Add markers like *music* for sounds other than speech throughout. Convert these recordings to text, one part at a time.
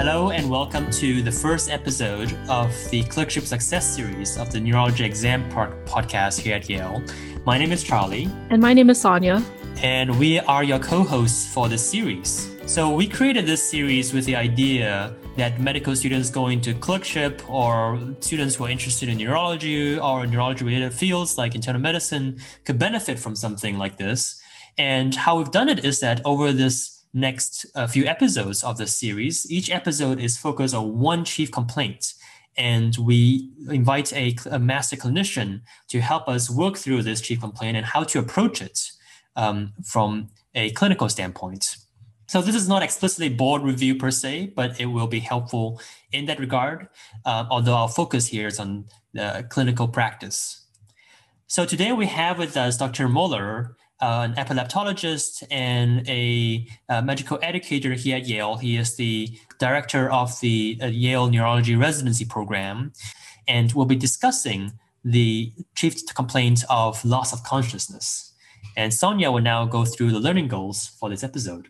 Hello and welcome to the first episode of the Clerkship Success Series of the Neurology Exam Prep podcast here at Yale. My name is Charlie. And my name is Sonia. And we are your co hosts for this series. So, we created this series with the idea that medical students going to clerkship or students who are interested in neurology or neurology related fields like internal medicine could benefit from something like this. And how we've done it is that over this next uh, few episodes of the series, each episode is focused on one chief complaint. And we invite a, a master clinician to help us work through this chief complaint and how to approach it um, from a clinical standpoint. So this is not explicitly board review per se, but it will be helpful in that regard, uh, although our focus here is on the clinical practice. So today we have with us Dr. Moeller, uh, an epileptologist and a uh, medical educator here at Yale. He is the director of the uh, Yale Neurology Residency Program, and we'll be discussing the chief complaint of loss of consciousness. And Sonia will now go through the learning goals for this episode.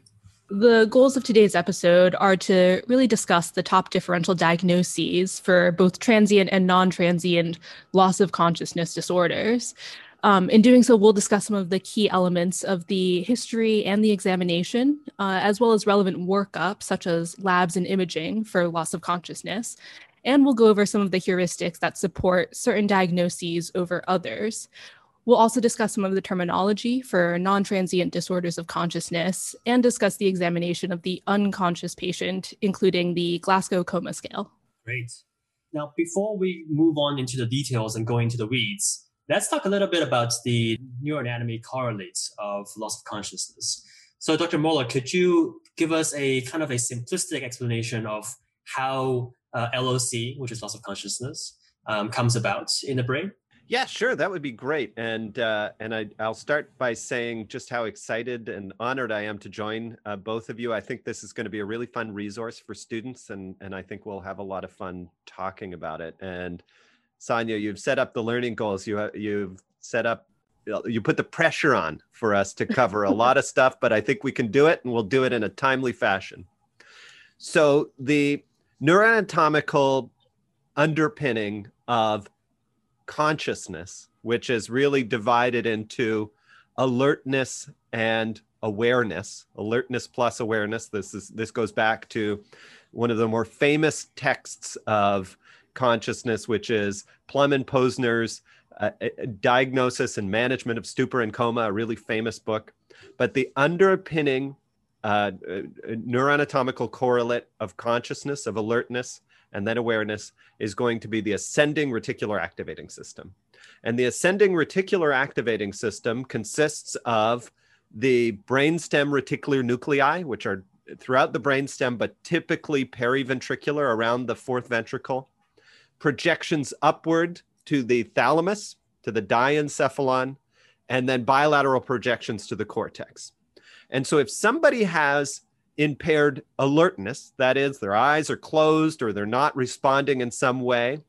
The goals of today's episode are to really discuss the top differential diagnoses for both transient and non transient loss of consciousness disorders. Um, in doing so, we'll discuss some of the key elements of the history and the examination, uh, as well as relevant workup, such as labs and imaging for loss of consciousness. And we'll go over some of the heuristics that support certain diagnoses over others. We'll also discuss some of the terminology for non transient disorders of consciousness and discuss the examination of the unconscious patient, including the Glasgow Coma Scale. Great. Now, before we move on into the details and go into the weeds, let's talk a little bit about the neuroanatomy correlates of loss of consciousness. So, Dr. Moeller, could you give us a kind of a simplistic explanation of how uh, LOC, which is loss of consciousness, um, comes about in the brain? Yeah, sure, that would be great. And uh, and I, will start by saying just how excited and honored I am to join uh, both of you. I think this is going to be a really fun resource for students, and and I think we'll have a lot of fun talking about it. And Sonia, you've set up the learning goals. You you've set up you put the pressure on for us to cover a lot of *laughs* stuff, but I think we can do it, and we'll do it in a timely fashion. So the neuroanatomical underpinning of consciousness, which is really divided into alertness and awareness. Alertness plus awareness. This is this goes back to one of the more famous texts of consciousness, which is Plum and Posner's uh, Diagnosis and Management of Stupor and Coma, a really famous book. But the underpinning uh, uh neuroanatomical correlate of consciousness, of alertness, and then awareness is going to be the ascending reticular activating system. And the ascending reticular activating system consists of the brainstem reticular nuclei, which are throughout the brainstem, but typically periventricular around the fourth ventricle, projections upward to the thalamus, to the diencephalon, and then bilateral projections to the cortex. And so if somebody has impaired alertness, that is, their eyes are closed or they're not responding in some way,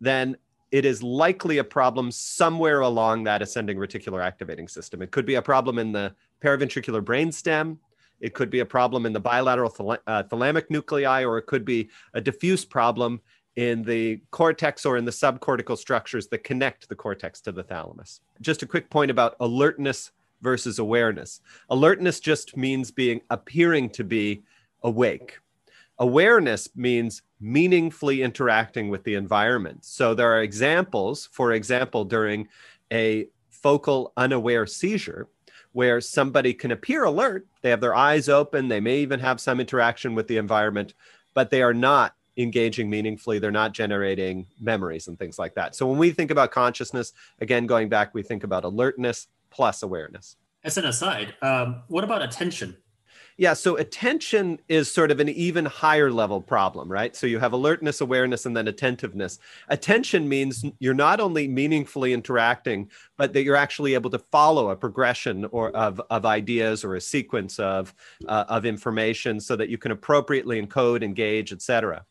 then it is likely a problem somewhere along that ascending reticular activating system. It could be a problem in the paraventricular brainstem. It could be a problem in the bilateral thal- uh, thalamic nuclei, or it could be a diffuse problem in the cortex or in the subcortical structures that connect the cortex to the thalamus. Just a quick point about alertness versus awareness. Alertness just means being appearing to be awake. Awareness means meaningfully interacting with the environment. So there are examples, for example, during a focal unaware seizure, where somebody can appear alert, they have their eyes open, they may even have some interaction with the environment, but they are not engaging meaningfully. They're not generating memories and things like that. So when we think about consciousness, again, going back, we think about alertness, plus awareness. As an aside, um, what about attention? Yeah, so attention is sort of an even higher level problem, right? So you have alertness, awareness, and then attentiveness. Attention means you're not only meaningfully interacting, but that you're actually able to follow a progression or of, of ideas or a sequence of, uh, of information so that you can appropriately encode, engage, etc.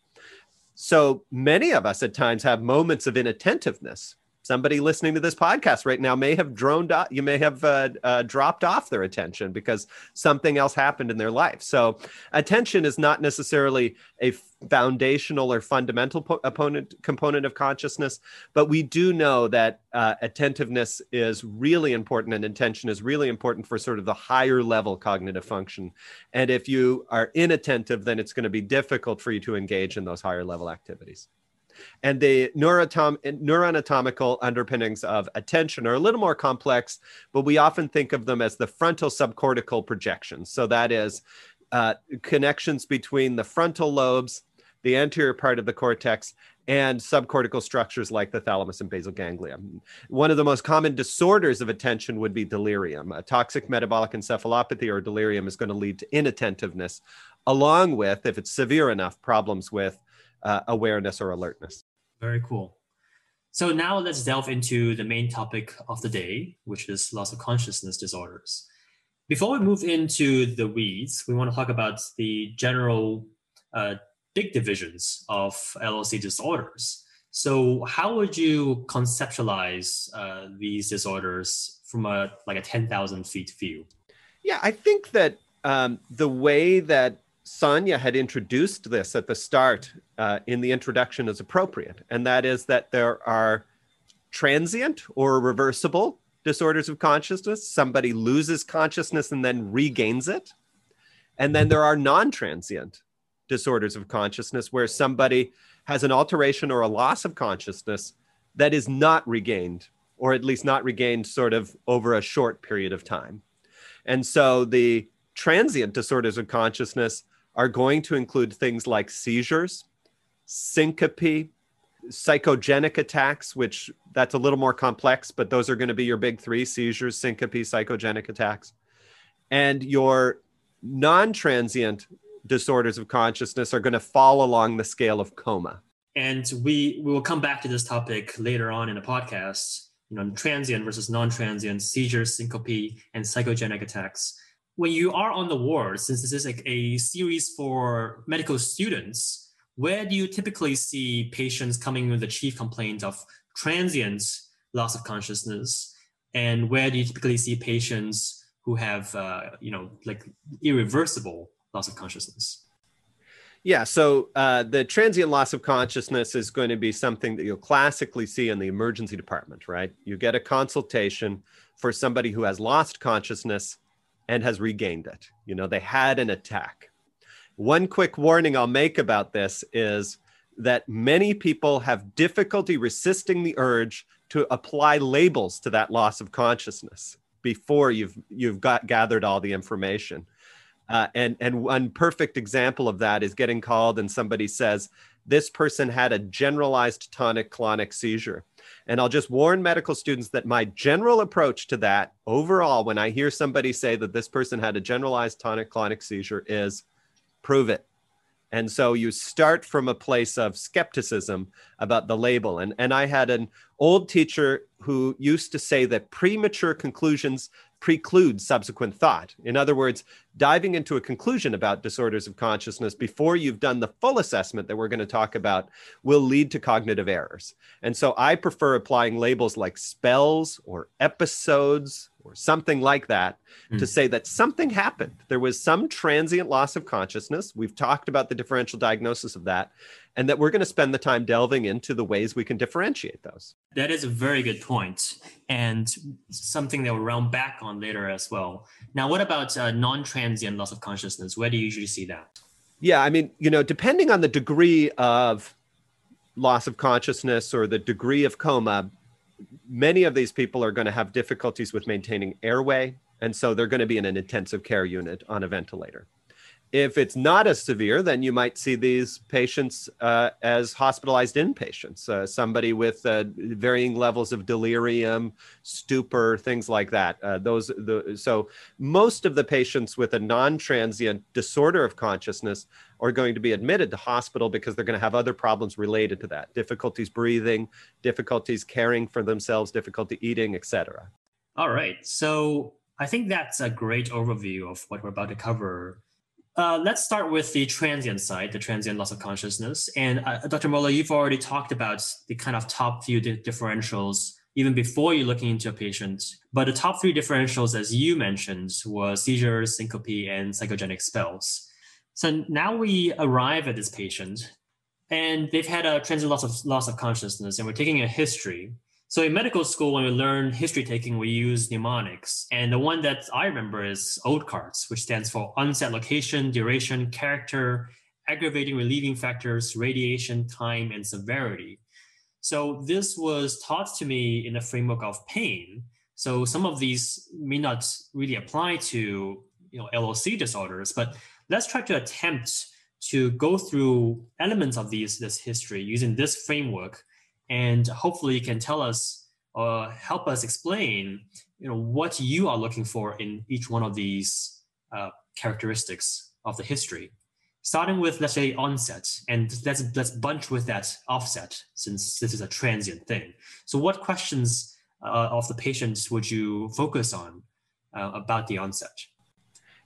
So many of us at times have moments of inattentiveness somebody listening to this podcast right now may have droned off, you may have uh, uh, dropped off their attention because something else happened in their life. So, attention is not necessarily a foundational or fundamental po- opponent, component of consciousness, but we do know that uh, attentiveness is really important and intention is really important for sort of the higher level cognitive function. And if you are inattentive, then it's going to be difficult for you to engage in those higher level activities. And the neurotom- neuroanatomical underpinnings of attention are a little more complex, but we often think of them as the frontal subcortical projections. So that is uh, connections between the frontal lobes, the anterior part of the cortex, and subcortical structures like the thalamus and basal ganglia. One of the most common disorders of attention would be delirium. A toxic metabolic encephalopathy or delirium is going to lead to inattentiveness, along with, if it's severe enough, problems with uh, awareness or alertness. Very cool. So now let's delve into the main topic of the day, which is loss of consciousness disorders. Before we move into the weeds, we want to talk about the general uh, big divisions of LOC disorders. So, how would you conceptualize uh, these disorders from a like a ten thousand feet view? Yeah, I think that um, the way that Sonia had introduced this at the start uh, in the introduction as appropriate, and that is that there are transient or reversible disorders of consciousness. Somebody loses consciousness and then regains it. And then there are non transient disorders of consciousness where somebody has an alteration or a loss of consciousness that is not regained, or at least not regained sort of over a short period of time. And so the transient disorders of consciousness are going to include things like seizures, syncope, psychogenic attacks, which that's a little more complex, but those are going to be your big three seizures, syncope, psychogenic attacks. And your non transient disorders of consciousness are going to fall along the scale of coma. And we, we will come back to this topic later on in the podcast, you know, transient versus non transient seizures, syncope, and psychogenic attacks when you are on the ward, since this is like a series for medical students, where do you typically see patients coming with the chief complaint of transient loss of consciousness, and where do you typically see patients who have, uh, you know, like irreversible loss of consciousness? Yeah, so uh, the transient loss of consciousness is going to be something that you'll classically see in the emergency department, right? You get a consultation for somebody who has lost consciousness and has regained it. You know, they had an attack. One quick warning I'll make about this is that many people have difficulty resisting the urge to apply labels to that loss of consciousness before you've you've got gathered all the information. Uh, and and one perfect example of that is getting called and somebody says this person had a generalized tonic clonic seizure and I'll just warn medical students that my general approach to that overall, when I hear somebody say that this person had a generalized tonic clonic seizure, is prove it. And so you start from a place of skepticism about the label. And, and I had an old teacher who used to say that premature conclusions preclude subsequent thought. In other words, diving into a conclusion about disorders of consciousness before you've done the full assessment that we're going to talk about will lead to cognitive errors. And so I prefer applying labels like spells or episodes or something like that mm. to hmm. say that something happened. There was some transient loss of consciousness. We've talked about the differential diagnosis of that, and that we're going to spend the time delving into the ways we can differentiate those. That is a very good point, and something that we'll round back on later as well. Now, what about uh, non transient loss of consciousness? Where do you usually see that? Yeah, I mean, you know, depending on the degree of loss of consciousness or the degree of coma, many of these people are going to have difficulties with maintaining airway. And so they're going to be in an intensive care unit on a ventilator. If it's not as severe, then you might see these patients uh, as hospitalized inpatients, uh, somebody with uh, varying levels of delirium, stupor, things like that. Uh, those, the, so most of the patients with a non-transient disorder of consciousness are going to be admitted to hospital because they're going to have other problems related to that: difficulties breathing, difficulties caring for themselves, difficulty eating, etc. All right, so I think that's a great overview of what we're about to cover uh, let's start with the transient side, the transient loss of consciousness. And uh, Dr. Moeller, you've already talked about the kind of top few di- differentials even before you're looking into a patient. But the top three differentials, as you mentioned, were seizures, syncope, and psychogenic spells. So now we arrive at this patient, and they've had a transient loss of loss of consciousness, and we're taking a history. So in medical school, when we learn history taking, we use mnemonics. And the one that I remember is OLDCARTS, which stands for onset, location, duration, character, aggravating, relieving factors, radiation, time, and severity. So this was taught to me in the framework of pain. So some of these may not really apply to you know LOC disorders, but let's try to attempt to go through elements of these this history using this framework, and hopefully you can tell us or uh, help us explain you know what you are looking for in each one of these uh, characteristics of the history. Starting with let's say onset and let's let's bunch with that offset since this is a transient thing. So what questions uh, of the patients would you focus on uh, about the onset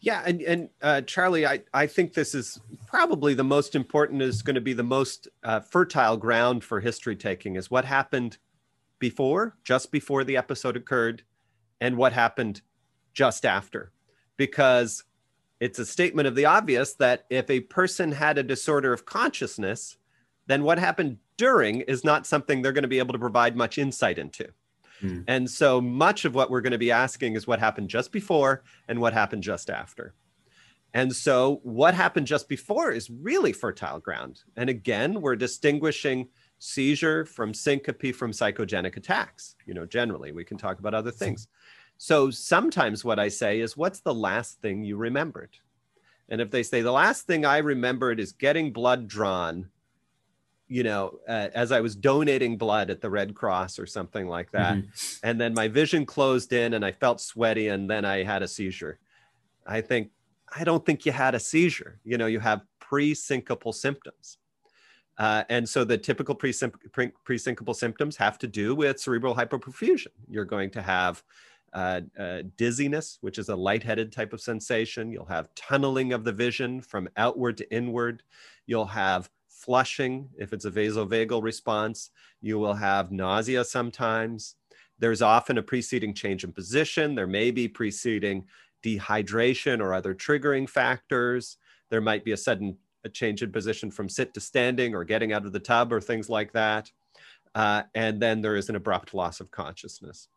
yeah and, and uh, charlie I, I think this is probably the most important is going to be the most uh, fertile ground for history taking is what happened before just before the episode occurred and what happened just after because it's a statement of the obvious that if a person had a disorder of consciousness, then what happened during is not something they're going to be able to provide much insight into. Mm. And so much of what we're going to be asking is what happened just before and what happened just after. And so what happened just before is really fertile ground. And again, we're distinguishing seizure from syncope from psychogenic attacks. You know, generally, we can talk about other things. So sometimes what I say is, what's the last thing you remembered? And if they say, the last thing I remembered is getting blood drawn, you know, uh, as I was donating blood at the Red Cross or something like that. Mm-hmm. And then my vision closed in and I felt sweaty and then I had a seizure. I think, I don't think you had a seizure. You know, you have pre syncopal symptoms. Uh, and so the typical pre syncopal symptoms have to do with cerebral hypoperfusion. You're going to have uh, uh, dizziness, which is a lightheaded type of sensation. You'll have tunneling of the vision from outward to inward. You'll have flushing if it's a vasovagal response. You will have nausea sometimes. There's often a preceding change in position. There may be preceding dehydration or other triggering factors. There might be a sudden a change in position from sit to standing or getting out of the tub or things like that. Uh, and then there is an abrupt loss of consciousness.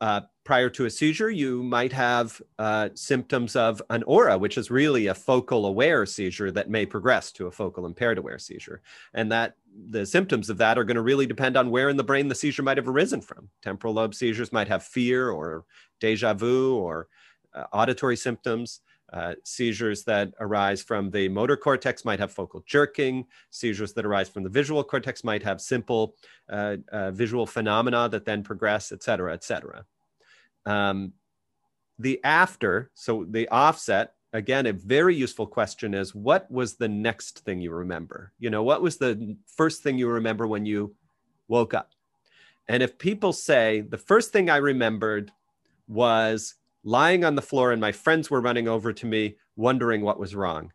Uh, prior to a seizure, you might have uh, symptoms of an aura, which is really a focal aware seizure that may progress to a focal impaired aware seizure. And that the symptoms of that are going to really depend on where in the brain the seizure might have arisen from. Temporal lobe seizures might have fear or deja vu or uh, auditory symptoms. Uh, seizures that arise from the motor cortex might have focal jerking. Seizures that arise from the visual cortex might have simple uh, uh, visual phenomena that then progress, et cetera, et cetera. Um, the after, so the offset, again, a very useful question is what was the next thing you remember? You know, what was the first thing you remember when you woke up? And if people say the first thing I remembered was lying on the floor and my friends were running over to me wondering what was wrong.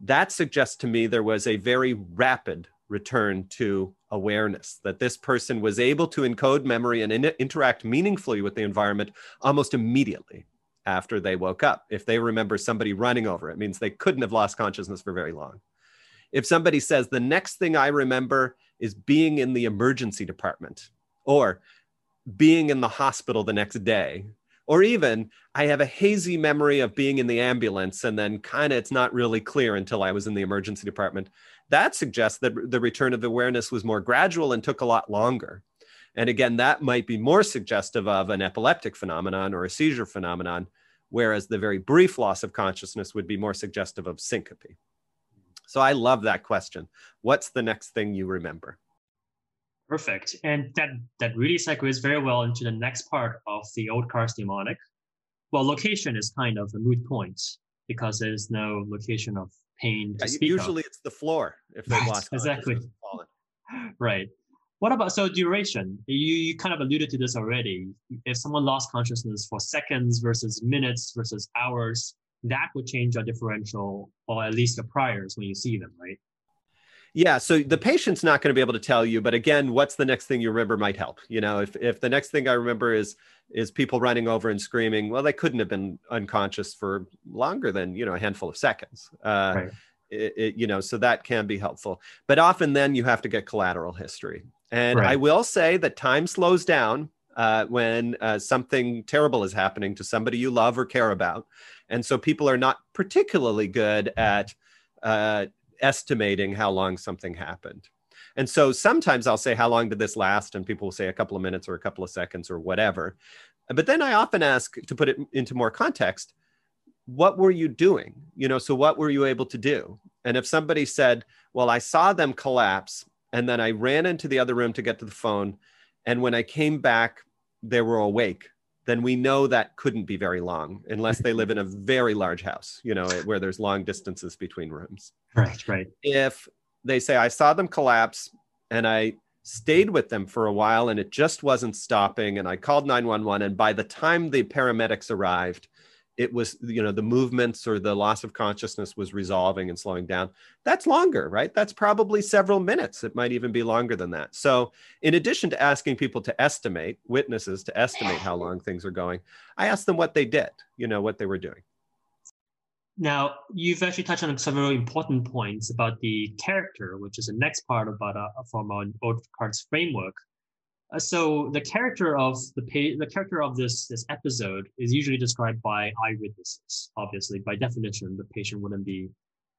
That suggests to me there was a very rapid return to awareness, that this person was able to encode memory and in- interact meaningfully with the environment almost immediately after they woke up. If they remember somebody running over, it means they couldn't have lost consciousness for very long. If somebody says, the next thing I remember is being in the emergency department or being in the hospital the next day, or even I have a hazy memory of being in the ambulance and then kind of it's not really clear until I was in the emergency department. That suggests that the return of awareness was more gradual and took a lot longer. And again, that might be more suggestive of an epileptic phenomenon or a seizure phenomenon, whereas the very brief loss of consciousness would be more suggestive of syncope. So I love that question. What's the next thing you remember? Perfect. And that, that really segues very well into the next part of the OLDCARTS mnemonic. Well, location is kind of a moot point because there's no location of pain to yeah, speak Usually of. it's the floor if they've right, lost exactly. *laughs* Right. What about so duration? You, you kind of alluded to this already. If someone lost consciousness for seconds versus minutes versus hours, that would change your differential or at least the priors when you see them, right? Yeah, so the patient's not going to be able to tell you, but again, what's the next thing you remember might help. You know, if if the next thing I remember is is people running over and screaming, well, they couldn't have been unconscious for longer than you know a handful of seconds. Uh, right. it, it, you know, so that can be helpful. But often, then you have to get collateral history. And right. I will say that time slows down uh, when uh, something terrible is happening to somebody you love or care about, and so people are not particularly good at uh, estimating how long something happened. And so sometimes I'll say, How long did this last? And people will say a couple of minutes or a couple of seconds or whatever. But then I often ask to put it into more context what were you doing? You know, so what were you able to do? And if somebody said, Well, I saw them collapse and then I ran into the other room to get to the phone. And when I came back, they were awake then we know that couldn't be very long unless they live in a *laughs* very large house, you know, where there's long distances between rooms. Right, right. If they say, I saw them collapse and I stayed with them for a while and it just wasn't stopping, and I called 911, and by the time the paramedics arrived, it was you know the movements or the loss of consciousness was resolving and slowing down. That's longer right? That's probably several minutes. It might even be longer than that. So in addition to asking people to estimate witnesses to estimate how long things are going i asked them what they did you know what they were doing. Now you've actually touched on some very important points about the character which is the next part about uh, from our OLDCARTS framework uh, so the character of the pa- the character of this this episode is usually described by eyewitnesses. Obviously, by definition, the patient wouldn't be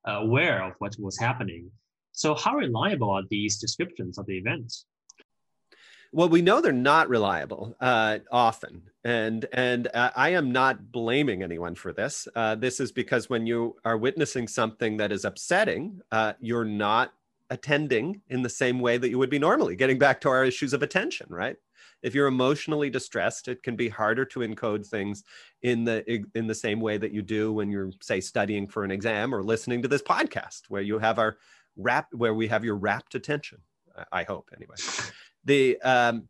uh, aware of what was happening. So, how reliable are these descriptions of the events? Well, we know they're not reliable uh, often, and and uh, I am not blaming anyone for this. Uh, this is because when you are witnessing something that is upsetting, uh, you're not attending in the same way that you would be normally, getting back to our issues of attention, right? If you're emotionally distressed, it can be harder to encode things in the in the same way that you do when you're say studying for an exam or listening to this podcast where you have our rap where we have your rapt attention. I hope anyway. *laughs* The um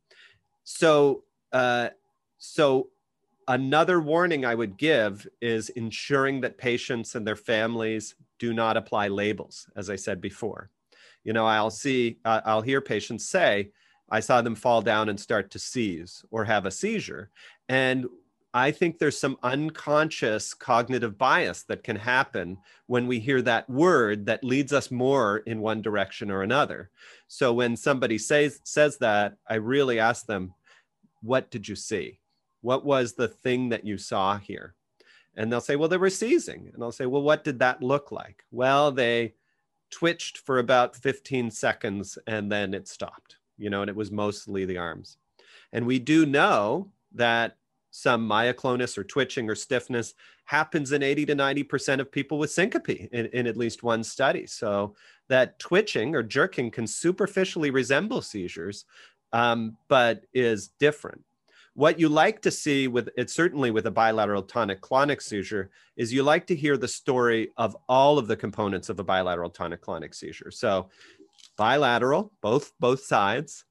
so uh so another warning I would give is ensuring that patients and their families do not apply labels, as I said before you know i'll see uh, i'll hear patients say i saw them fall down and start to seize or have a seizure. And i think there's some unconscious cognitive bias that can happen when we hear that word that leads us more in one direction or another. So when somebody says says that i really ask them what did you see? What was the thing that you saw here? And they'll say well they were seizing. And i'll say well what did that look like? Well they twitched for about 15 seconds and then it stopped, you know, and it was mostly the arms. And we do know that some myoclonus or twitching or stiffness happens in 80 to 90% of people with syncope in, in at least one study. So that twitching or jerking can superficially resemble seizures, um, but is different. What you like to see with it, certainly with a bilateral tonic clonic seizure, is you like to hear the story of all of the components of a bilateral tonic clonic seizure. So, bilateral, both both sides,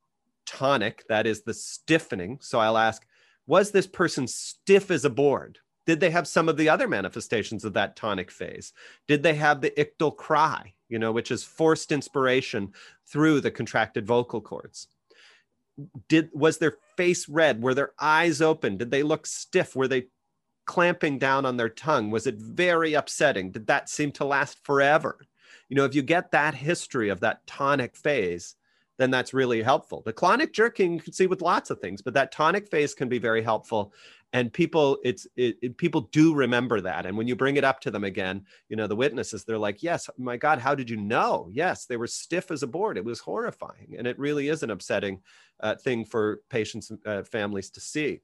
tonic, that is the stiffening. So I'll ask, was this person stiff as a board? Did they have some of the other manifestations of that tonic phase? Did they have the ictal cry, you know, which is forced inspiration through the contracted vocal cords? Did was their face red? Were their eyes open? Did they look stiff? Were they clamping down on their tongue? Was it very upsetting? Did that seem to last forever? You know if you get that history of that tonic phase then that's really helpful. The clonic jerking you can see with lots of things but that tonic phase can be very helpful and people it's it, it, people do remember that and when you bring it up to them again you know the witnesses they're like yes my god how did you know? Yes they were stiff as a board. It was horrifying and it really is an upsetting uh, thing for patients uh, families to see.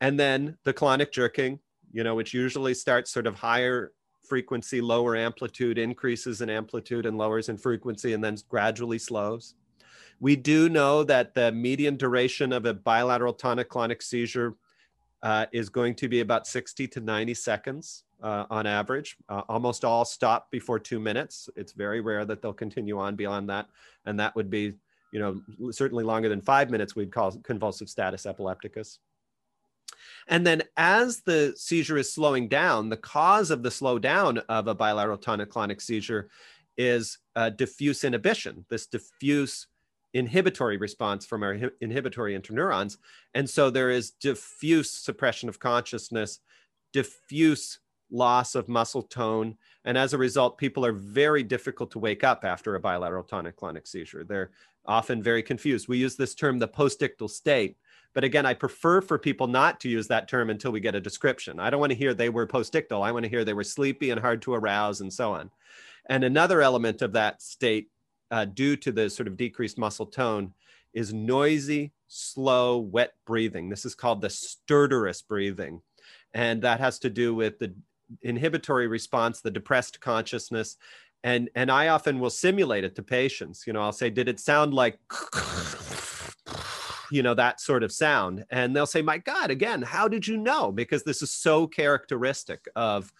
And then the clonic jerking you know which usually starts sort of higher frequency lower amplitude increases in amplitude and lowers in frequency and then gradually slows. We do know that the median duration of a bilateral tonic clonic seizure uh, is going to be about 60 to 90 seconds uh, on average. Uh, almost all stop before two minutes. It's very rare that they'll continue on beyond that. And that would be, you know, certainly longer than five minutes, we'd call convulsive status epilepticus. And then as the seizure is slowing down, the cause of the slowdown of a bilateral tonic-clonic seizure is uh, diffuse inhibition, this diffuse inhibitory response from our inhibitory interneurons. And so there is diffuse suppression of consciousness, diffuse loss of muscle tone. And as a result, people are very difficult to wake up after a bilateral tonic clonic seizure. They're often very confused. We use this term, the postictal state. But again, I prefer for people not to use that term until we get a description. I don't want to hear they were postictal. I want to hear they were sleepy and hard to arouse and so on. And another element of that state, uh, due to the sort of decreased muscle tone, is noisy, slow, wet breathing. This is called the stertorous breathing. And that has to do with the inhibitory response, the depressed consciousness. And, and I often will simulate it to patients. You know, I'll say, did it sound like, you know, that sort of sound? And they'll say, my God, again, how did you know? Because this is so characteristic of,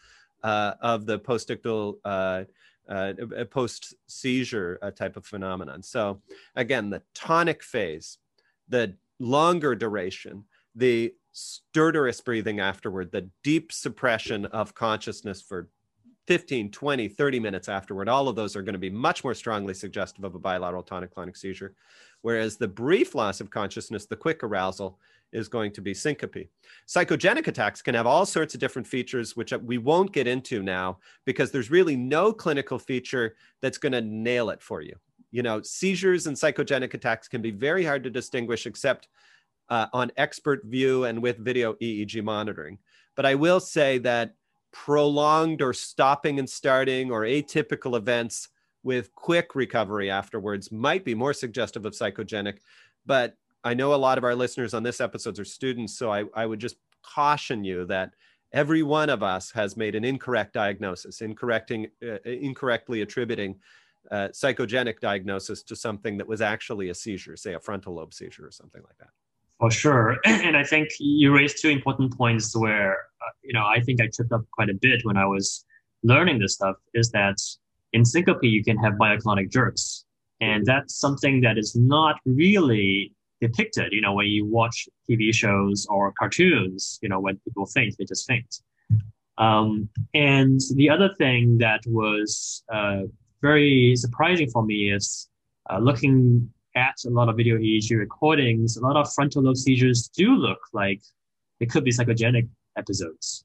uh, of the postictal uh, uh, a post seizure uh, type of phenomenon. So, again, the tonic phase, the longer duration, the stertorous breathing afterward, the deep suppression of consciousness for 15, 20, 30 minutes afterward, all of those are going to be much more strongly suggestive of a bilateral tonic clonic seizure. Whereas the brief loss of consciousness, the quick arousal, is going to be syncope. Psychogenic attacks can have all sorts of different features, which we won't get into now because there's really no clinical feature that's going to nail it for you. You know, seizures and psychogenic attacks can be very hard to distinguish except uh, on expert view and with video EEG monitoring. But I will say that prolonged or stopping and starting or atypical events with quick recovery afterwards might be more suggestive of psychogenic. But I know a lot of our listeners on this episode are students, so I, I would just caution you that every one of us has made an incorrect diagnosis, incorrecting, uh, incorrectly attributing uh, psychogenic diagnosis to something that was actually a seizure, say a frontal lobe seizure or something like that. For sure, *clears throat* and I think you raised two important points where uh, you know I think I tripped up quite a bit when I was learning this stuff. Is that in syncope you can have myoclonic jerks, and that's something that is not really depicted. You know, when you watch TV shows or cartoons, you know, when people faint, they just faint. Um, and the other thing that was uh, very surprising for me is uh, looking at a lot of video EEG recordings. A lot of frontal lobe seizures do look like they could be psychogenic episodes,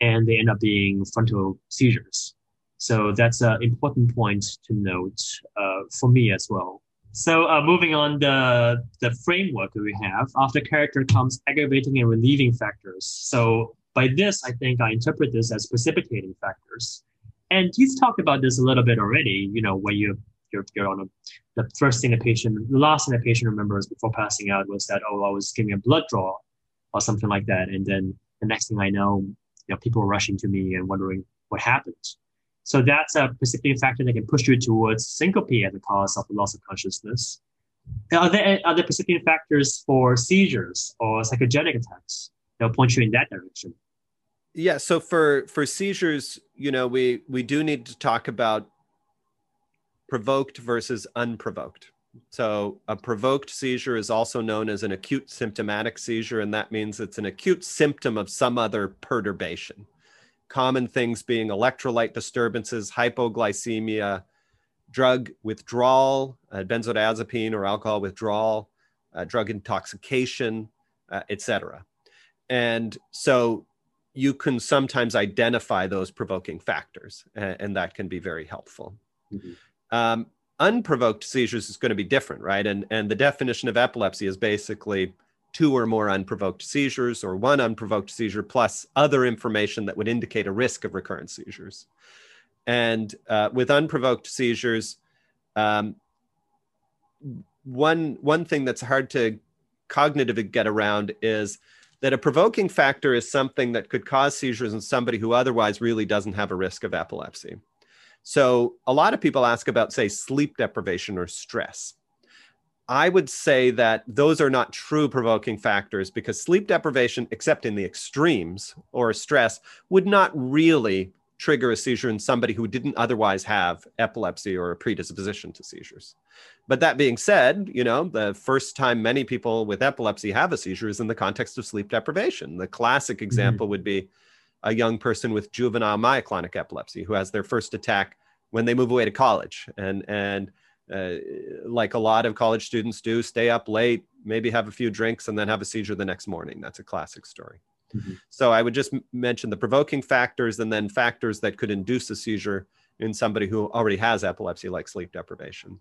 and they end up being frontal seizures. So that's an important point to note uh, for me as well. So uh, moving on the the framework that we have, after character comes aggravating and relieving factors. So by this, I think I interpret this as precipitating factors. And you've talked about this a little bit already. You know, when you you're, you're on a, the first thing the patient, the last thing the patient remembers before passing out was that oh, I was giving a blood draw or something like that, and then the next thing I know, you know, people are rushing to me and wondering what happened. So that's a precipitating factor that can push you towards syncope as a cause of the loss of consciousness. Are there other precipitating factors for seizures or psychogenic attacks that point you in that direction? Yeah. So for for seizures, you know, we we do need to talk about provoked versus unprovoked. So a provoked seizure is also known as an acute symptomatic seizure, and that means it's an acute symptom of some other perturbation common things being electrolyte disturbances, hypoglycemia, drug withdrawal, uh, benzodiazepine or alcohol withdrawal, uh, drug intoxication, uh, etc. And so you can sometimes identify those provoking factors, and, and that can be very helpful. Mm-hmm. Um, unprovoked seizures is going to be different, right? And and the definition of epilepsy is basically two or more unprovoked seizures or one unprovoked seizure plus other information that would indicate a risk of recurrent seizures. And uh, with unprovoked seizures, um, one one thing that's hard to cognitively get around is that a provoking factor is something that could cause seizures in somebody who otherwise really doesn't have a risk of epilepsy. So a lot of people ask about, say, sleep deprivation or stress. I would say that those are not true provoking factors because sleep deprivation, except in the extremes or stress, would not really trigger a seizure in somebody who didn't otherwise have epilepsy or a predisposition to seizures. But that being said, you know, the first time many people with epilepsy have a seizure is in the context of sleep deprivation. The classic example mm-hmm. would be a young person with juvenile myoclonic epilepsy who has their first attack when they move away to college and and uh, like a lot of college students do stay up late maybe have a few drinks and then have a seizure the next morning. That's a classic story. Mm-hmm. so i would just m- mention the provoking factors and then factors that could induce a seizure in somebody who already has epilepsy like sleep deprivation.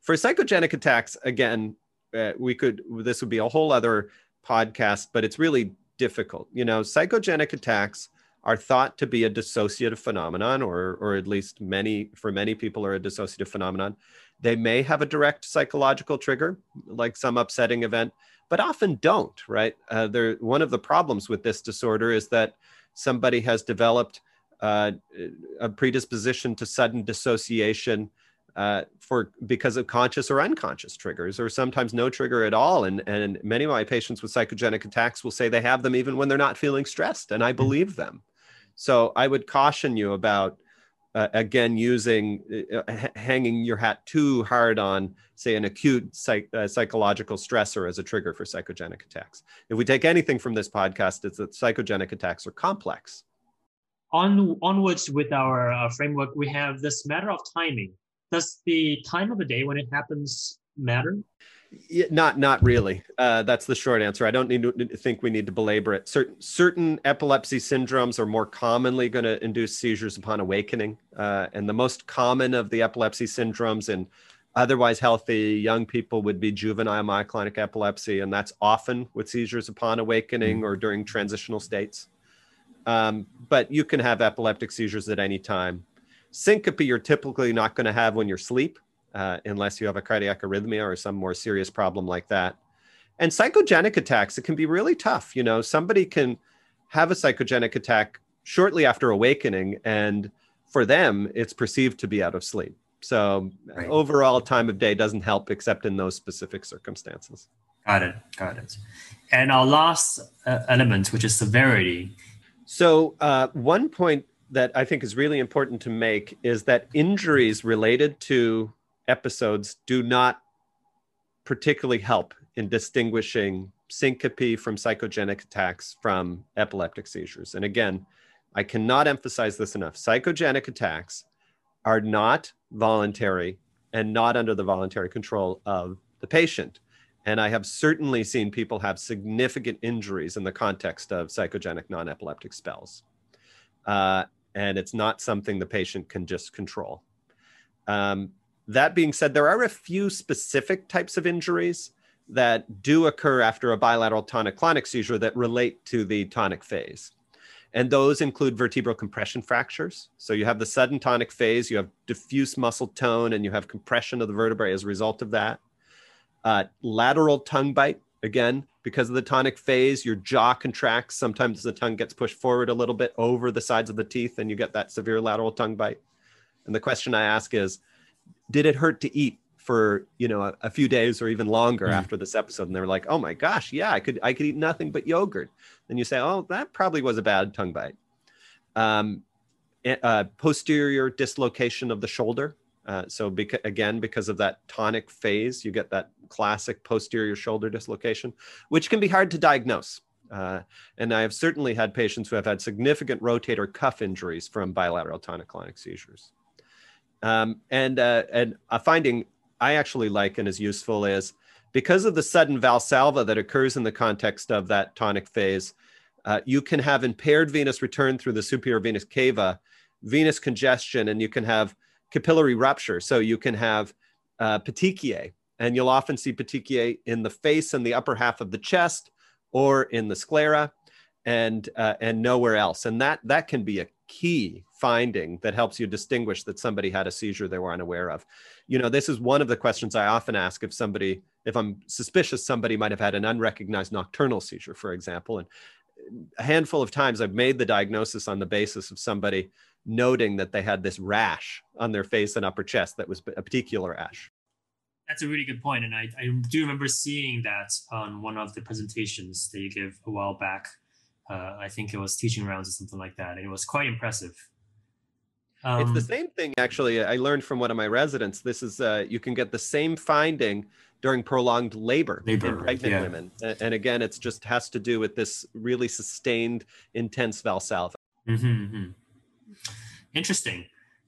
For psychogenic attacks again uh, we could this would be a whole other podcast but it's really difficult. You know psychogenic attacks are thought to be a dissociative phenomenon, or, or at least many, for many people, are a dissociative phenomenon. They may have a direct psychological trigger, like some upsetting event, but often don't, right? Uh, one of the problems with this disorder is that somebody has developed uh, a predisposition to sudden dissociation uh, for because of conscious or unconscious triggers, or sometimes no trigger at all. And and many of my patients with psychogenic attacks will say they have them even when they're not feeling stressed, and I mm-hmm. believe them. So I would caution you about uh, again using uh, h- hanging your hat too hard on say an acute psych- uh, psychological stressor as a trigger for psychogenic attacks. If we take anything from this podcast, it's that psychogenic attacks are complex. On onwards with our uh, framework, we have this matter of timing. Does the time of the day when it happens matter? Not not really. Uh, that's the short answer. I don't need to think we need to belabor it. Certain certain epilepsy syndromes are more commonly going to induce seizures upon awakening, uh, and the most common of the epilepsy syndromes in otherwise healthy young people would be juvenile myoclonic epilepsy, and that's often with seizures upon awakening or during transitional states. Um, but you can have epileptic seizures at any time. Syncope, you're typically not going to have when you're asleep uh, unless you have a cardiac arrhythmia or some more serious problem like that. And psychogenic attacks, it can be really tough. You know, somebody can have a psychogenic attack shortly after awakening, and for them, it's perceived to be out of sleep. So right. overall, time of day doesn't help except in those specific circumstances. Got it. Got it. And our last uh, element, which is severity. So, uh, one point that I think is really important to make is that injuries related to episodes do not particularly help in distinguishing syncope from psychogenic attacks from epileptic seizures. And again, I cannot emphasize this enough. Psychogenic attacks are not voluntary and not under the voluntary control of the patient. And I have certainly seen people have significant injuries in the context of psychogenic non epileptic spells. Uh, and it's not something the patient can just control. Um, that being said, there are a few specific types of injuries that do occur after a bilateral tonic clonic seizure that relate to the tonic phase. And those include vertebral compression fractures. So you have the sudden tonic phase, you have diffuse muscle tone, and you have compression of the vertebrae as a result of that. Uh, lateral tongue bite, again, because of the tonic phase, your jaw contracts. Sometimes the tongue gets pushed forward a little bit over the sides of the teeth, and you get that severe lateral tongue bite. And the question I ask is, did it hurt to eat for you know a, a few days or even longer mm. after this episode? And they were like oh my gosh yeah i could i could eat nothing but yogurt. Then you say oh that probably was a bad tongue bite. Um, uh, posterior dislocation of the shoulder. Uh, so beca- again because of that tonic phase you get that classic posterior shoulder dislocation which can be hard to diagnose. Uh, and I have certainly had patients who have had significant rotator cuff injuries from bilateral tonic-clonic seizures. Um, and uh, and a finding I actually like and is useful is because of the sudden valsalva that occurs in the context of that tonic phase, uh, you can have impaired venous return through the superior vena cava, venous congestion, and you can have capillary rupture. So you can have uh, petechiae, and you'll often see petechiae in the face and the upper half of the chest or in the sclera and uh, and nowhere else. And that that can be a key finding that helps you distinguish that somebody had a seizure they were unaware of. You know, this is one of the questions I often ask if somebody, if I'm suspicious somebody might have had an unrecognized nocturnal seizure, for example. And a handful of times I've made the diagnosis on the basis of somebody noting that they had this rash on their face and upper chest that was a particular rash. That's a really good point, and I, I do remember seeing that on one of the presentations that you gave a while back. Uh, I think it was teaching rounds or something like that, and it was quite impressive. Um, it's the um, same thing, actually. I learned from one of my residents. This is uh, you can get the same finding during prolonged labor, labor in pregnant yeah. women, and, again, it's just has to do with this really sustained, intense valsalva. Mm-hmm, mm-hmm. Interesting.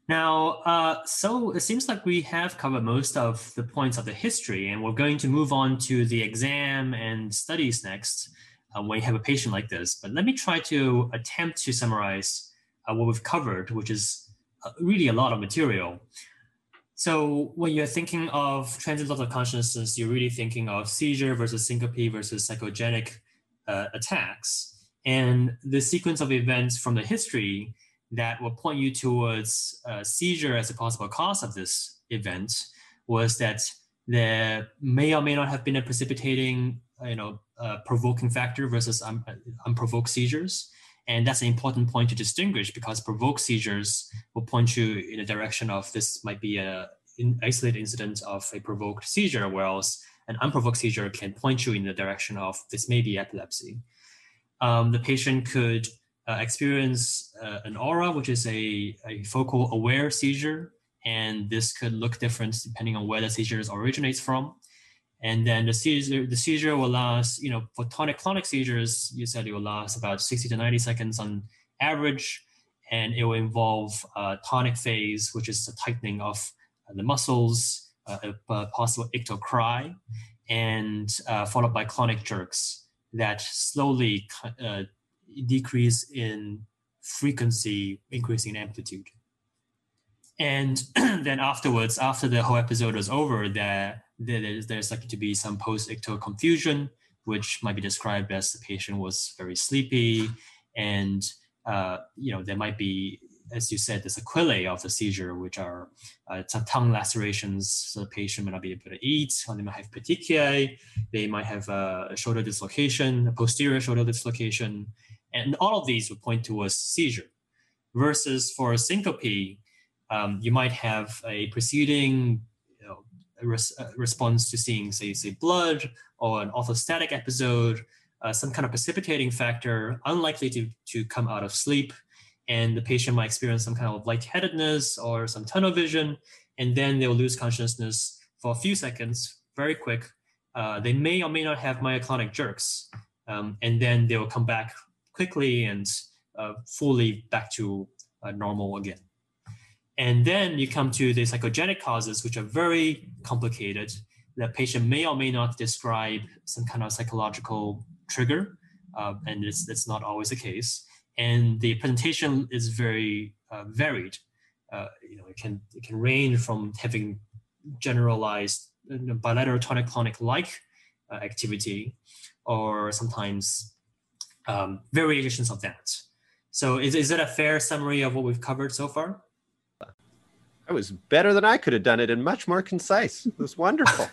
Now, uh, so it seems like we have covered most of the points of the history, and we're going to move on to the exam and studies next um, when you have a patient like this. But let me try to attempt to summarize uh, what we've covered, which is uh, really a lot of material. So when you're thinking of transient loss of consciousness, you're really thinking of seizure versus syncope versus psychogenic uh, attacks. And the sequence of events from the history that will point you towards a seizure as a possible cause of this event was that there may or may not have been a precipitating, you know, uh, provoking factor versus un- unprovoked seizures. And that's an important point to distinguish because provoked seizures will point you in the direction of this might be a in isolated incident of a provoked seizure, whereas an unprovoked seizure can point you in the direction of this may be epilepsy. Um, the patient could uh, experience uh, an aura, which is a, a focal aware seizure. And this could look different depending on where the seizure originates from. And then the seizure, the seizure will last, you know, for tonic-clonic seizures, you said it will last about 60 to 90 seconds on average. And it will involve uh, tonic phase, which is the tightening of the muscles, uh, a, possible ictal cry, and uh, followed by clonic jerks that slowly uh, decrease in frequency, increasing amplitude. And *clears throat* then afterwards, after the whole episode was over, there, there's, there's likely to be some post-ictal confusion, which might be described as the patient was very sleepy, and uh, you know there might be, as you said, the sequelae of the seizure, which are uh, some tongue lacerations. So the patient may not be able to eat, or they might have petechiae, they might have a shoulder dislocation, a posterior shoulder dislocation, and all of these would point towards seizure. Versus for a syncope, um, you might have a preceding you know, res- response to seeing, say, say, blood or an orthostatic episode, uh, some kind of precipitating factor, unlikely to, to come out of sleep. And the patient might experience some kind of lightheadedness or some tunnel vision, and then they'll lose consciousness for a few seconds, very quick. Uh, they may or may not have myoclonic jerks, um, and then they will come back quickly and uh, fully back to uh, normal again. And then you come to the psychogenic causes, which are very complicated. The patient may or may not describe some kind of psychological trigger, uh, and it's, it's not always the case. And the presentation is very uh, varied. Uh, you know, it can it can range from having generalized know, bilateral tonic-clonic like uh, activity, or sometimes um, variations of that. So is, is it a fair summary of what we've covered so far? That was better than I could have done it and much more concise. It was wonderful.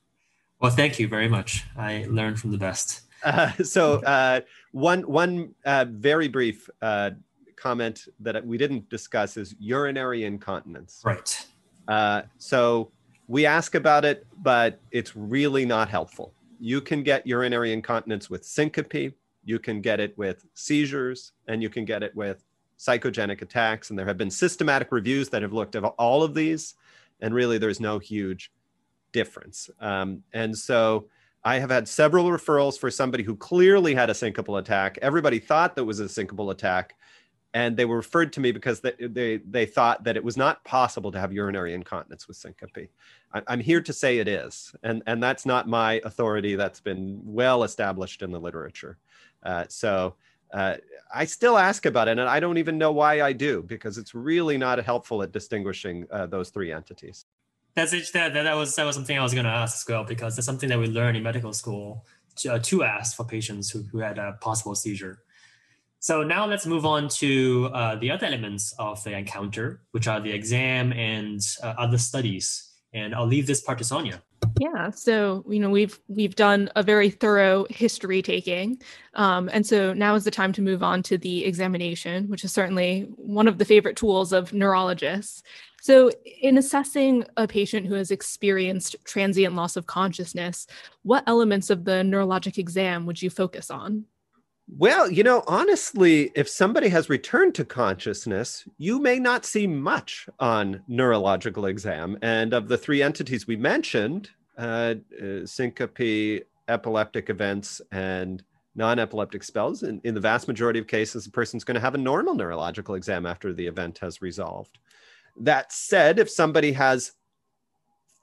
*laughs* well, thank you very much. I learned from the best. Uh, so uh, one one uh, very brief uh, comment that we didn't discuss is urinary incontinence. Right. Uh, so we ask about it, but it's really not helpful. You can get urinary incontinence with syncope, you can get it with seizures and you can get it with psychogenic attacks. And there have been systematic reviews that have looked at all of these, and really there's no huge difference. Um, and so I have had several referrals for somebody who clearly had a syncopal attack. Everybody thought that was a syncopal attack, and they were referred to me because they, they, they thought that it was not possible to have urinary incontinence with syncope. I, I'm here to say it is, and, and that's not my authority. That's been well established in the literature. Uh, so uh, I still ask about it, and I don't even know why I do because it's really not helpful at distinguishing uh, those three entities. That's it. That, that, was that was something I was going to ask as well because that's something that we learn in medical school to, uh, to ask for patients who, who had a possible seizure. So now let's move on to uh, the other elements of the encounter, which are the exam and uh, other studies. And I'll leave this part to Sonia. Yeah, so you know we've we've done a very thorough history taking, um, and so now is the time to move on to the examination, which is certainly one of the favorite tools of neurologists. So, in assessing a patient who has experienced transient loss of consciousness, what elements of the neurologic exam would you focus on? Well, you know, honestly, if somebody has returned to consciousness, you may not see much on neurological exam. And of the three entities we mentioned, uh, syncope, epileptic events, and non-epileptic spells. In, in the vast majority of cases, the person's going to have a normal neurological exam after the event has resolved. That said, if somebody has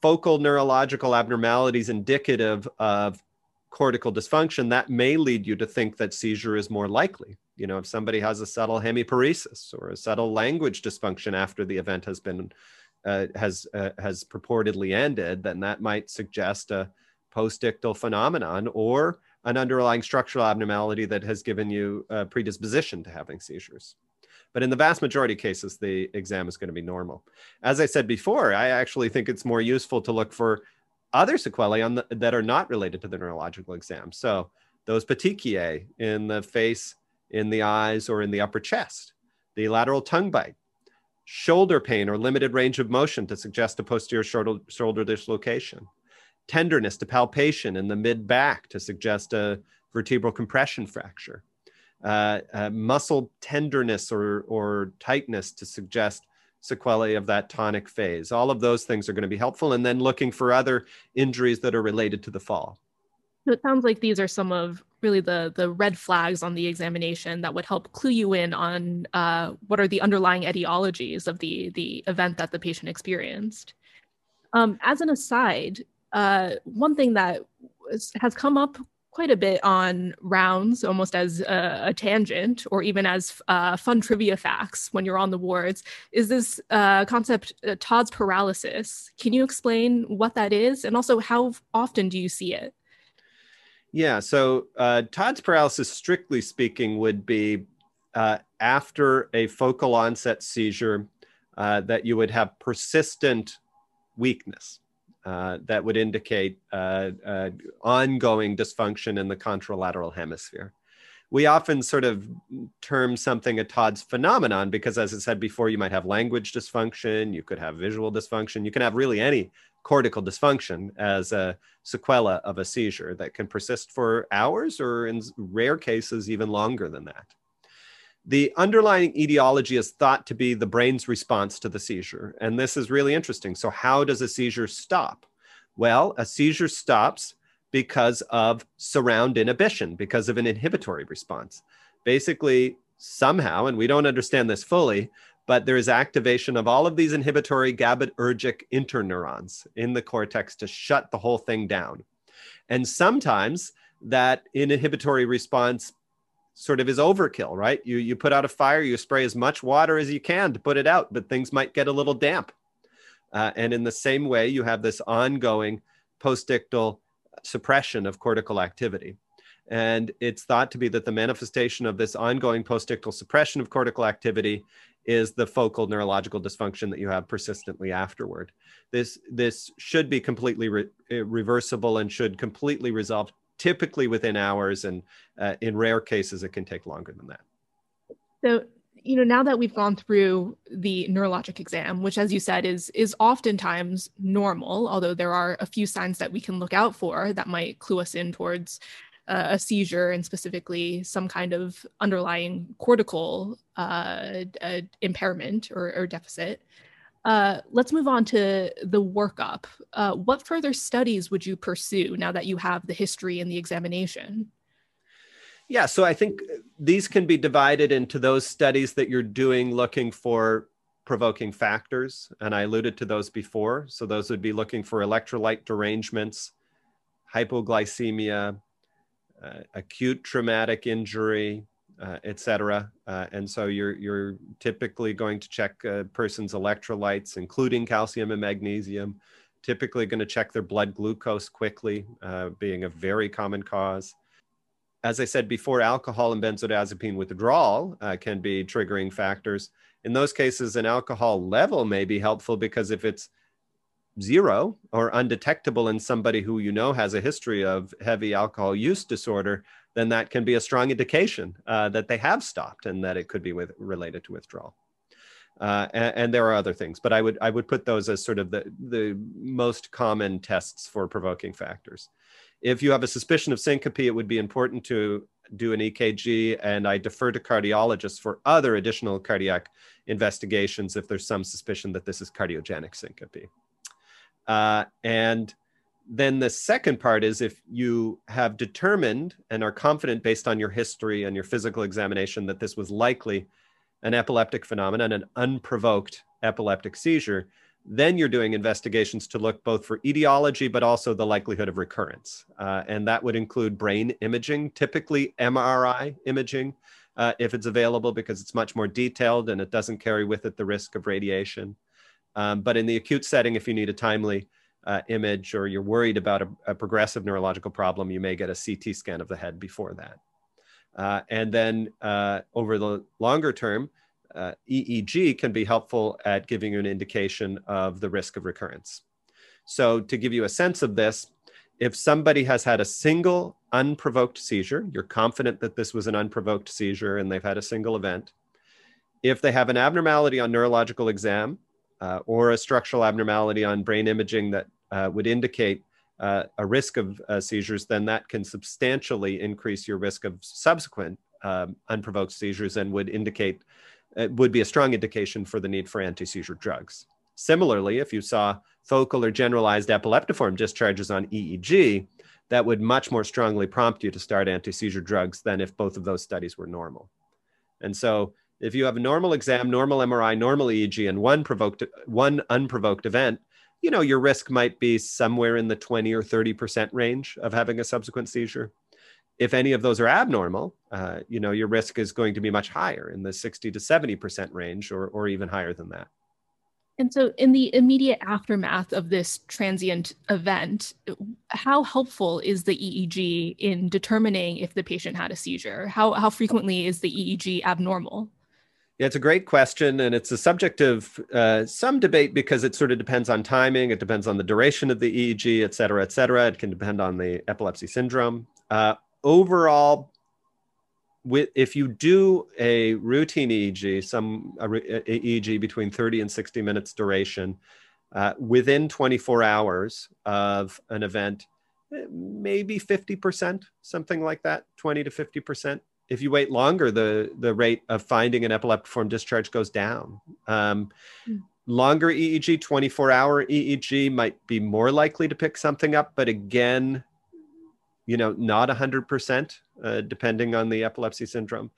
focal neurological abnormalities indicative of cortical dysfunction, that may lead you to think that seizure is more likely. You know, if somebody has a subtle hemiparesis or a subtle language dysfunction after the event has been uh, has uh, has purportedly ended, then that might suggest a postictal phenomenon or an underlying structural abnormality that has given you a predisposition to having seizures. But in the vast majority of cases, the exam is going to be normal. As I said before, I actually think it's more useful to look for other sequelae the, that are not related to the neurological exam. So those petechiae in the face, in the eyes, or in the upper chest, the lateral tongue bite, shoulder pain or limited range of motion to suggest a posterior shoulder, shoulder dislocation, tenderness to palpation in the mid back to suggest a vertebral compression fracture, uh, uh, muscle tenderness or, or tightness to suggest sequelae of that tonic phase. All of those things are going to be helpful. And then looking for other injuries that are related to the fall. So it sounds like these are some of really the the red flags on the examination that would help clue you in on uh, what are the underlying etiologies of the the event that the patient experienced. Um, as an aside, uh, one thing that has come up quite a bit on rounds, almost as a, a tangent or even as uh, fun trivia facts when you're on the wards, is this uh, concept, uh, Todd's paralysis. Can you explain what that is? And also, how often do you see it? Yeah, so uh, Todd's paralysis, strictly speaking, would be uh, after a focal onset seizure uh, that you would have persistent weakness. Uh, that would indicate uh, uh, ongoing dysfunction in the contralateral hemisphere. We often sort of term something a Todd's phenomenon because, as I said before, you might have language dysfunction, you could have visual dysfunction, you can have really any cortical dysfunction as a sequela of a seizure that can persist for hours or, in rare cases, even longer than that. The underlying etiology is thought to be the brain's response to the seizure. And this is really interesting. So, how does a seizure stop? Well, a seizure stops because of surround inhibition, because of an inhibitory response. Basically, somehow, and we don't understand this fully, but there is activation of all of these inhibitory GABAergic interneurons in the cortex to shut the whole thing down. And sometimes that inhibitory response sort of is overkill, right? You you put out a fire, you spray as much water as you can to put it out, but things might get a little damp. Uh, and in the same way, you have this ongoing postictal suppression of cortical activity. And it's thought to be that the manifestation of this ongoing postictal suppression of cortical activity is the focal neurological dysfunction that you have persistently afterward. This, this should be completely re- reversible and should completely resolve typically within hours, and uh, in rare cases, it can take longer than that. So, you know, now that we've gone through the neurologic exam, which, as you said, is is oftentimes normal, although there are a few signs that we can look out for that might clue us in towards uh, a seizure and specifically some kind of underlying cortical uh, uh, impairment or, or deficit. Uh, let's move on to the workup. Uh, what further studies would you pursue now that you have the history and the examination? Yeah, so I think these can be divided into those studies that you're doing looking for provoking factors. And I alluded to those before. So those would be looking for electrolyte derangements, hypoglycemia, acute traumatic injury, uh, etc. Uh, and so you're you're typically going to check a person's electrolytes, including calcium and magnesium. Typically, going to check their blood glucose quickly, uh, being a very common cause. As I said before, alcohol and benzodiazepine withdrawal uh, can be triggering factors. In those cases, an alcohol level may be helpful because if it's zero or undetectable in somebody who you know has a history of heavy alcohol use disorder, then that can be a strong indication uh, that they have stopped and that it could be with, related to withdrawal. Uh, and, and, there are other things, but I would I would put those as sort of the the most common tests for provoking factors. If you have a suspicion of syncope, it would be important to do an EKG, and I defer to cardiologists for other additional cardiac investigations if there's some suspicion that this is cardiogenic syncope. Uh, and then the second part is if you have determined and are confident based on your history and your physical examination that this was likely an epileptic phenomenon, an unprovoked epileptic seizure, then you're doing investigations to look both for etiology but also the likelihood of recurrence. Uh, and that would include brain imaging, typically MRI imaging, uh, if it's available, because it's much more detailed and it doesn't carry with it the risk of radiation. Um, but in the acute setting, if you need a timely uh, image or you're worried about a, a, progressive neurological problem, you may get a CT scan of the head before that. Uh, and then uh, over the longer term, uh, EEG can be helpful at giving you an indication of the risk of recurrence. So, to give you a sense of this, if somebody has had a single unprovoked seizure, you're confident that this was an unprovoked seizure and they've had a single event. If they have an abnormality on neurological exam uh, or a structural abnormality on brain imaging that uh, would indicate uh, a risk of uh, seizures, then that can substantially increase your risk of subsequent um, unprovoked seizures and would indicate it would be a strong indication for the need for anti-seizure drugs. Similarly, if you saw focal or generalized epileptiform discharges on EEG, that would much more strongly prompt you to start anti-seizure drugs than if both of those studies were normal. And so if you have a normal exam, normal MRI, normal EEG, and one provoked one unprovoked event, you know, your risk might be somewhere in the 20 or 30% range of having a subsequent seizure if any of those are abnormal, uh, you know, your risk is going to be much higher in the 60 to 70% range or, or even higher than that. And so, in the immediate aftermath of this transient event, how helpful is the EEG in determining if the patient had a seizure? How, how frequently is the EEG abnormal? Yeah, it's a great question, and it's a subject of uh, some debate because it sort of depends on timing. It depends on the duration of the EEG, et cetera, et cetera. It can depend on the epilepsy syndrome. Uh, overall, with if you do a routine EEG, some a, a EEG between 30 and 60 minutes duration, uh, within 24 hours of an event, eh, maybe 50%, something like that, 20 to 50%. If you wait longer, the, the rate of finding an epileptiform discharge goes down. Um, mm. Longer EEG, 24 hour EEG might be more likely to pick something up, but again, you know, not 100%, uh, depending on the epilepsy syndrome.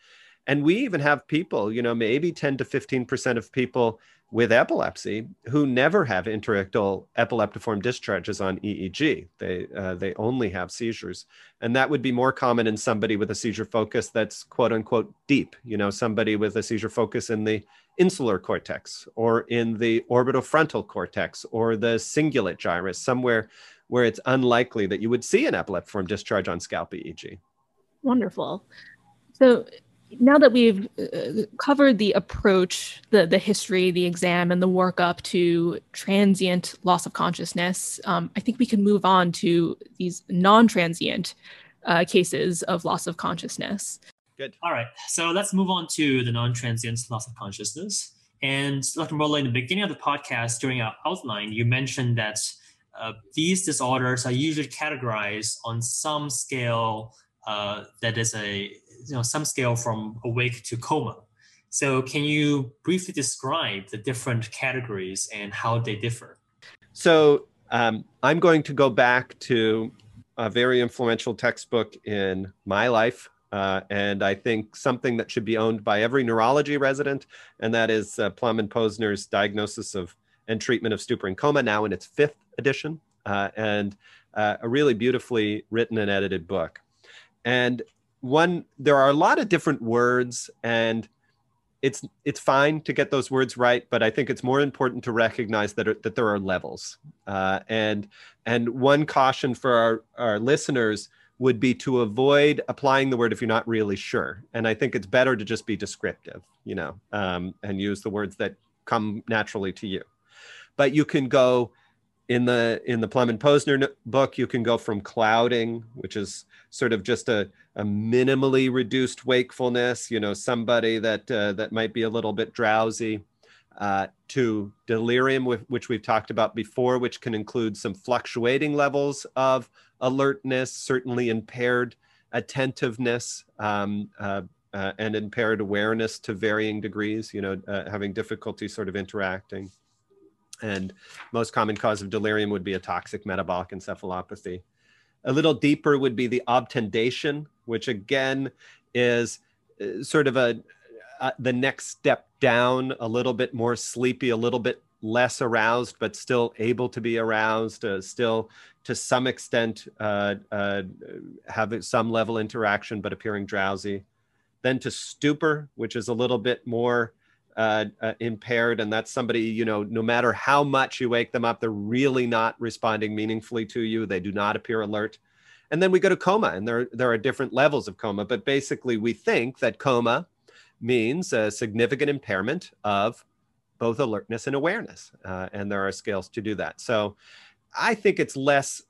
And we even have people, you know, maybe 10 to 15% of people with epilepsy who never have interictal epileptiform discharges on EEG. They, uh, they only have seizures. And that would be more common in somebody with a seizure focus that's quote unquote deep, you know, somebody with a seizure focus in the insular cortex or in the orbitofrontal cortex or the cingulate gyrus, somewhere where it's unlikely that you would see an epileptiform discharge on scalp EEG. Wonderful. So now that we've uh, covered the approach, the the history, the exam, and the workup to transient loss of consciousness, um, I think we can move on to these non-transient uh, cases of loss of consciousness. Good. All right. So let's move on to the non-transient loss of consciousness. And Dr. Morla, in the beginning of the podcast, during our outline, you mentioned that uh, these disorders are usually categorized on some scale uh, that is a you know some scale from awake to coma. So can you briefly describe the different categories and how they differ? So um, I'm going to go back to a very influential textbook in my life. Uh, and I think something that should be owned by every neurology resident, and that is uh, Plum and Posner's diagnosis of and treatment of stupor and coma, now in its fifth edition, uh, and uh, a really beautifully written and edited book. And one, there are a lot of different words, and it's it's fine to get those words right, but I think it's more important to recognize that that there are levels. Uh, and and one caution for our, our listeners would be to avoid applying the word if you're not really sure. And I think it's better to just be descriptive, you know, um, and use the words that come naturally to you. But you can go in the in the Plum and Posner book, you can go from clouding, which is sort of just a, a minimally reduced wakefulness, you know, somebody that uh, that might be a little bit drowsy, uh, to delirium, which we've talked about before, which can include some fluctuating levels of alertness, certainly impaired attentiveness, um, uh, uh and impaired awareness to varying degrees, you know, uh, having difficulty sort of interacting and most common cause of delirium would be a toxic metabolic encephalopathy. A little deeper would be the obtundation, which again is uh, sort of a, uh, the next step down, a little bit more sleepy, a little bit less aroused, but still able to be aroused, uh, still to some extent uh, uh, having some level interaction, but appearing drowsy. Then to stupor, which is a little bit more uh, uh, impaired, and that's somebody you know. No matter how much you wake them up, they're really not responding meaningfully to you. They do not appear alert. And then we go to coma, and there there are different levels of coma, but basically we think that coma means a significant impairment of both alertness and awareness. Uh, and there are scales to do that. So I think it's less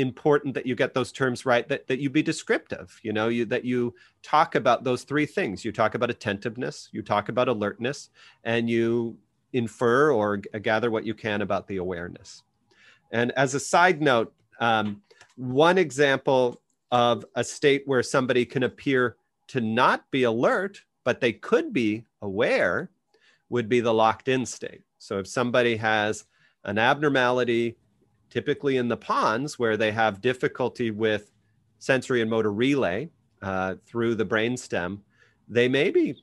important that you get those terms right that, that you be descriptive you know you that you talk about those three things you talk about attentiveness you talk about alertness and you infer or gather what you can about the awareness and as a side note um, one example of a state where somebody can appear to not be alert but they could be aware would be the locked in state. So if somebody has an abnormality, typically in the pons where they have difficulty with sensory and motor relay uh, through the brainstem, they may be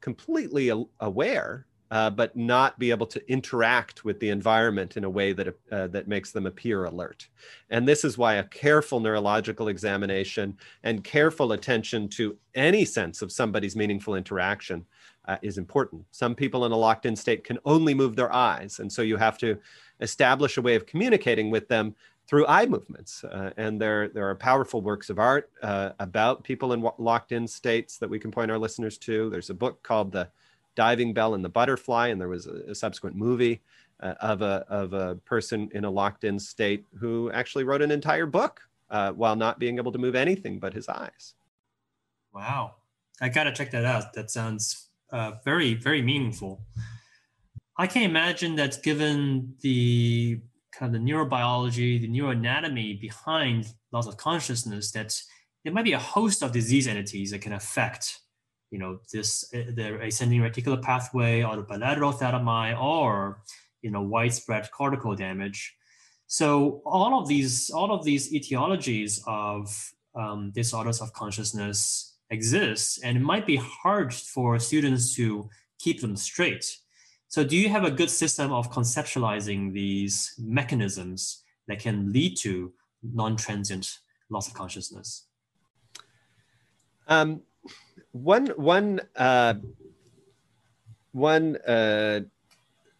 completely aware uh, but not be able to interact with the environment in a way that uh, that makes them appear alert. And this is why a careful neurological examination and careful attention to any sense of somebody's meaningful interaction uh, is important. Some people in a locked-in state can only move their eyes, and so you have to establish a way of communicating with them through eye movements. Uh, and there, there are powerful works of art uh, about people in locked in states that we can point our listeners to. There's a book called The Diving Bell and the Butterfly, and there was a, a subsequent movie uh, of a of a person in a locked in state who actually wrote an entire book uh, while not being able to move anything but his eyes. Wow, I gotta check that out. That sounds uh, very very meaningful. I can imagine that given the kind of the neurobiology, the neuroanatomy behind loss of consciousness, that there might be a host of disease entities that can affect you know this uh, the ascending reticular pathway or the bilateral thalami or you know widespread cortical damage. So all of these all of these etiologies of um, disorders of consciousness exist and it might be hard for students to keep them straight so do you have a good system of conceptualizing these mechanisms that can lead to non-transient loss of consciousness um, one one uh, one uh,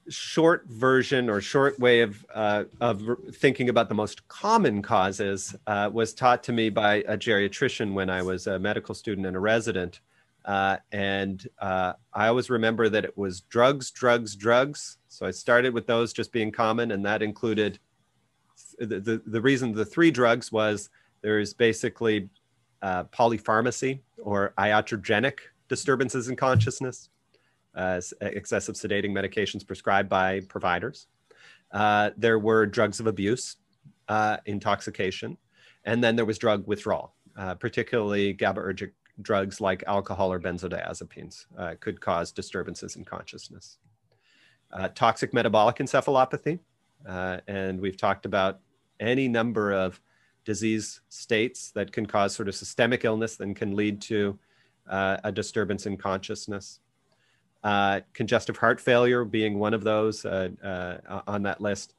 short version or short way of uh, of thinking about the most common causes uh, was taught to me by a geriatrician when I was a medical student and a resident. Uh, and uh, I always remember that it was drugs, drugs, drugs. So I started with those just being common, and that included the, the, the reason the three drugs was there's basically uh, polypharmacy or iatrogenic disturbances in consciousness, uh, excessive sedating medications prescribed by providers. Uh, there were drugs of abuse, uh, intoxication, and then there was drug withdrawal, particularly GABAergic drugs like alcohol or benzodiazepines uh, could cause disturbances in consciousness. toxic metabolic encephalopathy, and we've talked about any number of disease states that can cause sort of systemic illness and can lead to uh, a disturbance in consciousness. Uh, congestive heart failure being one of those uh, uh on that list.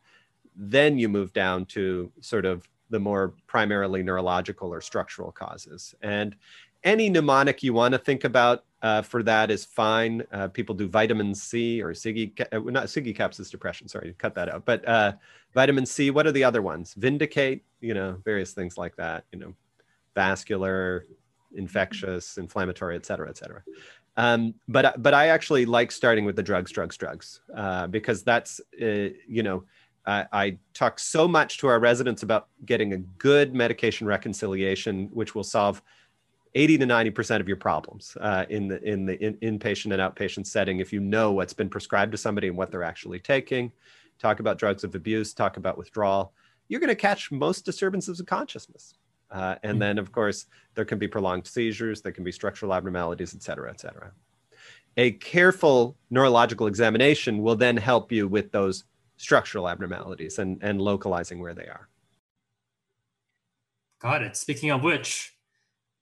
Then you move down to sort of the more primarily neurological or structural causes. And any mnemonic you want to think about uh, for that is fine. Uh, people do vitamin C or Siggy, uh, not SIGECAPS is depression. Sorry, cut that out. But uh, vitamin C. What are the other ones? Vindicate. You know, various things like that. You know, vascular, infectious, inflammatory, et cetera, et cetera. Um, but but I actually like starting with the drugs, drugs, drugs, uh, because that's uh, you know. I, I talk so much to our residents about getting a good medication reconciliation, which will solve 80 to 90% of your problems uh, in the in the in, inpatient and outpatient setting if you know what's been prescribed to somebody and what they're actually taking. Talk about drugs of abuse talk about withdrawal. You're going to catch most disturbances of consciousness uh, and mm-hmm. then of course there can be prolonged seizures there can be structural abnormalities et cetera et cetera. A careful neurological examination will then help you with those structural abnormalities and, and localizing where they are. Got it. Speaking of which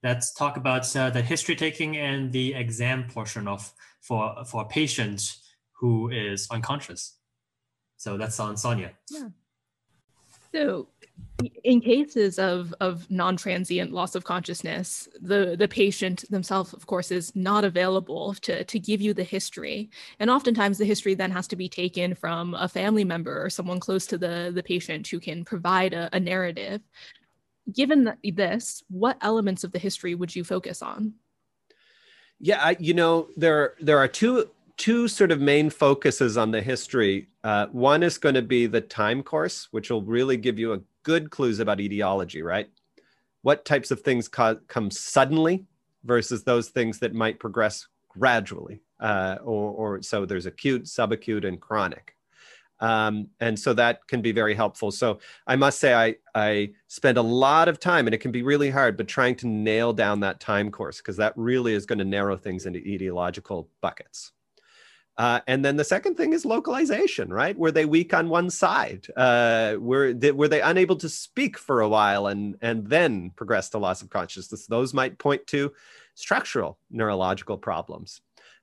let's talk about uh, the history taking and the exam portion of for for a patient who is unconscious. So that's on Sonia. Yeah. So in cases of, of non-transient loss of consciousness, the, the patient themselves, of course, is not available to, to give you the history. And oftentimes the history then has to be taken from a family member or someone close to the, the patient who can provide a, a narrative. Given this, what elements of the history would you focus on? Yeah, I, you know, there there are two two sort of main focuses on the history. Uh, one is going to be the time course, which will really give you a good clues about etiology, right? What types of things co- come suddenly versus those things that might progress gradually, uh, or, or so there's acute, subacute, and chronic. Um, and so that can be very helpful. So I must say, I I spend a lot of time, and it can be really hard, but trying to nail down that time course because that really is going to narrow things into etiological buckets. Uh, and then the second thing is localization, right? Were they weak on one side? Uh, were they, were they unable to speak for a while and and then progress to loss of consciousness? Those might point to structural neurological problems.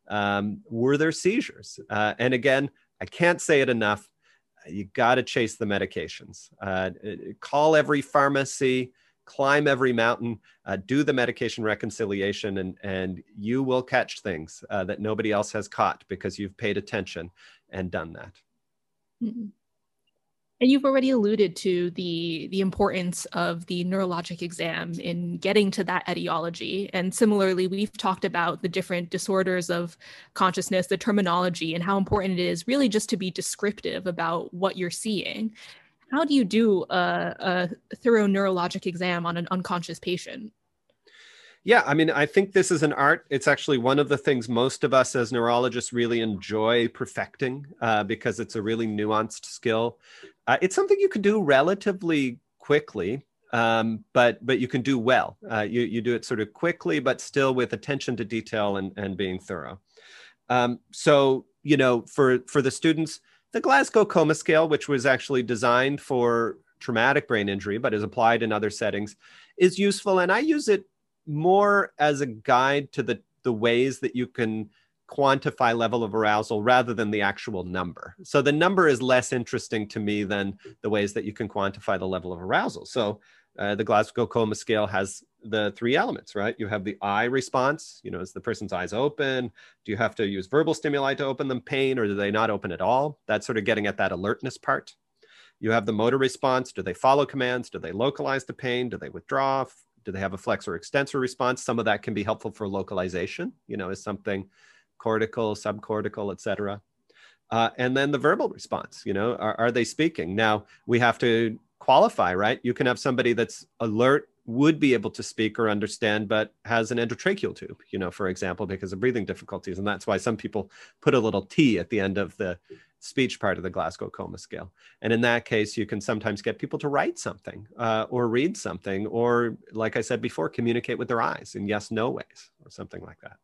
Um, were there seizures? Uh, and again, I can't say it enough. You got to chase the medications. Uh, call every pharmacy climb every mountain, uh, do the medication reconciliation, and, and you will catch things uh, that nobody else has caught because you've paid attention and done that. Mm-hmm. And you've already alluded to the the importance of the neurologic exam in getting to that etiology. And similarly, we've talked about the different disorders of consciousness, the terminology, and how important it is really just to be descriptive about what you're seeing how do you do a, a thorough neurologic exam on an unconscious patient? Yeah, I mean, I think this is an art. It's actually one of the things most of us as neurologists really enjoy perfecting uh, because it's a really nuanced skill. Uh, it's something you can do relatively quickly, um, but but you can do well. Uh, you you do it sort of quickly, but still with attention to detail and and being thorough. Um, so you know, for for the students, the Glasgow Coma Scale, which was actually designed for traumatic brain injury but is applied in other settings, is useful. And I use it more as a guide to the, the ways that you can quantify level of arousal rather than the actual number. So the number is less interesting to me than the ways that you can quantify the level of arousal. So uh, the Glasgow Coma Scale has the three elements, right? You have the eye response, you know, is the person's eyes open? Do you have to use verbal stimuli to open them, pain, or do they not open at all? That's sort of getting at that alertness part. You have the motor response. Do they follow commands? Do they localize the pain? Do they withdraw? Do they have a flexor extensor response? Some of that can be helpful for localization, you know, is something cortical, subcortical, et cetera. Uh, and then the verbal response, you know, are, are they speaking? Now we have to qualify, right? You can have somebody that's alert, would be able to speak or understand, but has an endotracheal tube, you know, for example, because of breathing difficulties. And that's why some people put a little T at the end of the speech part of the Glasgow Coma Scale. And in that case, you can sometimes get people to write something uh, or read something, or like I said before, communicate with their eyes in yes no ways or something like that.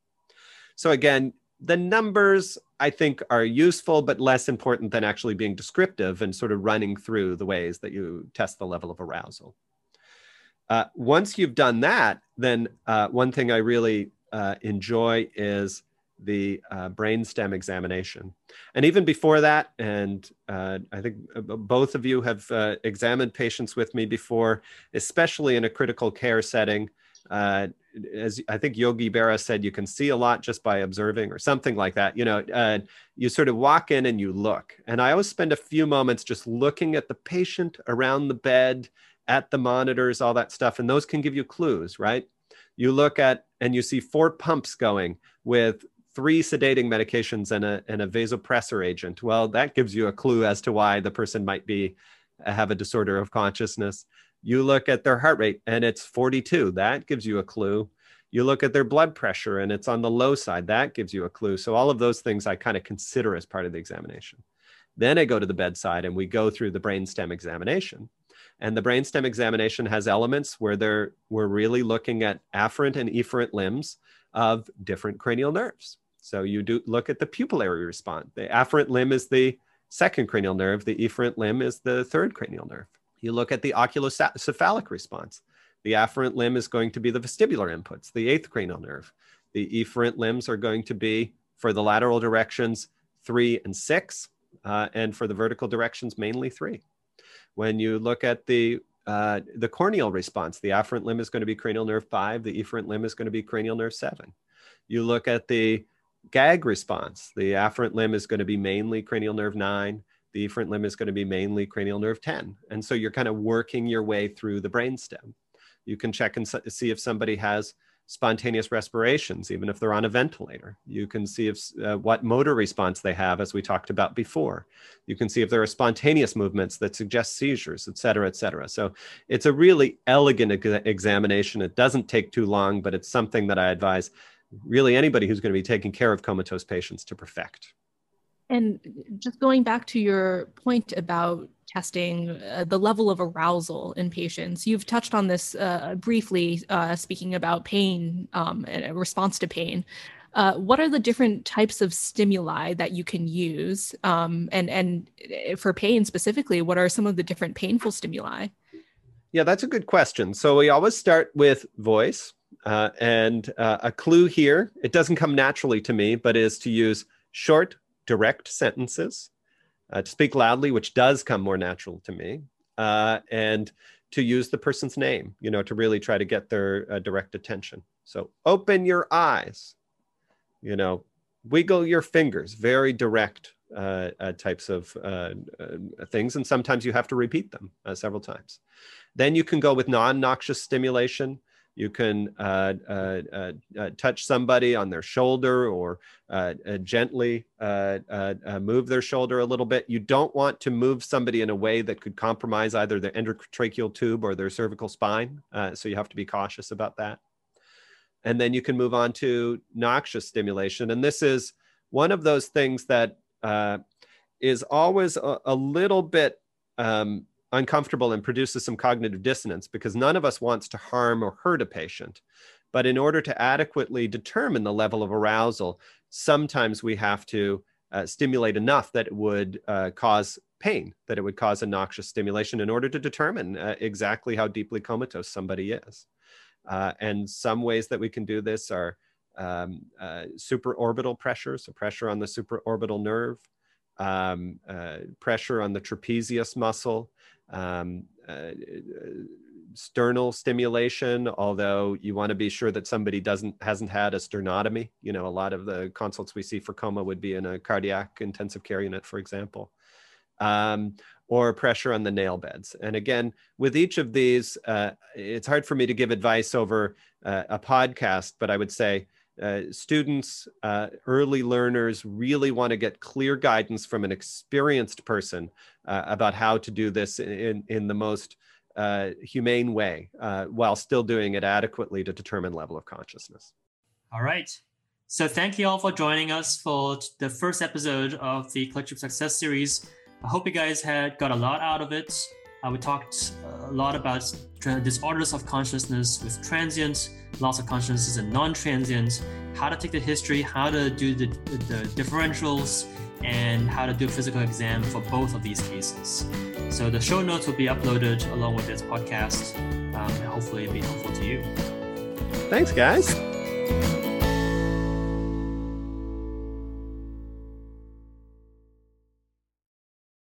So again, the numbers I think are useful, but less important than actually being descriptive and sort of running through the ways that you test the level of arousal. Uh, once you've done that, then uh, one thing I really uh, enjoy is the uh, brainstem examination. And even before that, and uh, I think uh, both of you have examined patients with me before, especially in a critical care setting uh, as I think Yogi Berra said, you can see a lot just by observing or something like that. You know, uh, you sort of walk in and you look. And I always spend a few moments just looking at the patient around the bed, at the monitors, all that stuff. And those can give you clues, right? You look at and you see four pumps going with three sedating medications and a, and a vasopressor agent. Well, that gives you a clue as to why the person might be have a disorder of consciousness. You look at their heart rate and it's 42. That gives you a clue. You look at their blood pressure and it's on the low side. That gives you a clue. So, all of those things I kind of consider as part of the examination. Then I go to the bedside and we go through the brainstem examination. And the brainstem examination has elements where they're, we're really looking at afferent and efferent limbs of different cranial nerves. So you do look at the pupillary response. The afferent limb is the second cranial nerve, the efferent limb is the third cranial nerve. You look at the oculocephalic response. The afferent limb is going to be the vestibular inputs, the eighth cranial nerve. The efferent limbs are going to be for the lateral directions three and six, uh, and for the vertical directions, mainly three. When you look at the uh, the corneal response, the afferent limb is going to be cranial nerve five, the efferent limb is going to be cranial nerve seven. You look at the gag response, the afferent limb is going to be mainly cranial nerve nine, the efferent limb is going to be mainly cranial nerve 10. And so you're kind of working your way through the brainstem. You can check and see if somebody has spontaneous respirations, even if they're on a ventilator. You can see if uh, what motor response they have, as we talked about before. You can see if there are spontaneous movements that suggest seizures, et cetera, et cetera. So it's a really elegant ex examination. It doesn't take too long, but it's something that I advise really anybody who's going to be taking care of comatose patients to perfect. And just going back to your point about testing uh, the level of arousal in patients, you've touched on this uh, briefly, uh, speaking about pain um, and response to pain. Uh, what are the different types of stimuli that you can use? Um, and and uh, for pain specifically, what are some of the different painful stimuli? Yeah, that's a good question. So we always start with voice, uh, and a clue here. It doesn't come naturally to me, but is to use short, direct sentences, uh, to speak loudly, which does come more natural to me, uh, and to use the person's name, you know, to really try to get their uh, direct attention. So open your eyes, you know, wiggle your fingers, very direct uh, uh, types of uh, things. And sometimes you have to repeat them several times. Then you can go with non noxious stimulation. You can uh, uh, uh, uh, touch somebody on their shoulder or uh, gently move their shoulder a little bit. You don't want to move somebody in a way that could compromise either the endotracheal tube or their cervical spine. so you have to be cautious about that. And then you can move on to noxious stimulation. And this is one of those things that is always a, a little bit um, uncomfortable and produces some cognitive dissonance because none of us wants to harm or hurt a patient. But in order to adequately determine the level of arousal, sometimes we have to uh, stimulate enough that it would uh, cause pain, that it would cause a noxious stimulation in order to determine uh, exactly how deeply comatose somebody is. Uh, and some ways that we can do this are um, uh, supraorbital pressure, so pressure on the supraorbital nerve, um, uh, pressure on the trapezius muscle, um, uh, sternal stimulation although you want to be sure that somebody doesn't hasn't had a sternotomy. You know a lot of the consults we see for coma would be in a cardiac intensive care unit for example um, or pressure on the nail beds. And again with each of these uh, it's hard for me to give advice over uh, a podcast but i would say uh, students, uh, early learners really want to get clear guidance from an experienced person uh, about how to do this in, in the most uh, humane way uh, while still doing it adequately to determine level of consciousness. All right. So thank you all for joining us for the first episode of the Clerkship Success Series. I hope you guys had got a lot out of it. Uh, we talked a lot about disorders of consciousness with transient loss of consciousness and non-transient, how to take the history, how to do the, the differentials, and how to do a physical exam for both of these cases. So the show notes will be uploaded along with this podcast. Um, and hopefully it'll be helpful to you. Thanks, guys.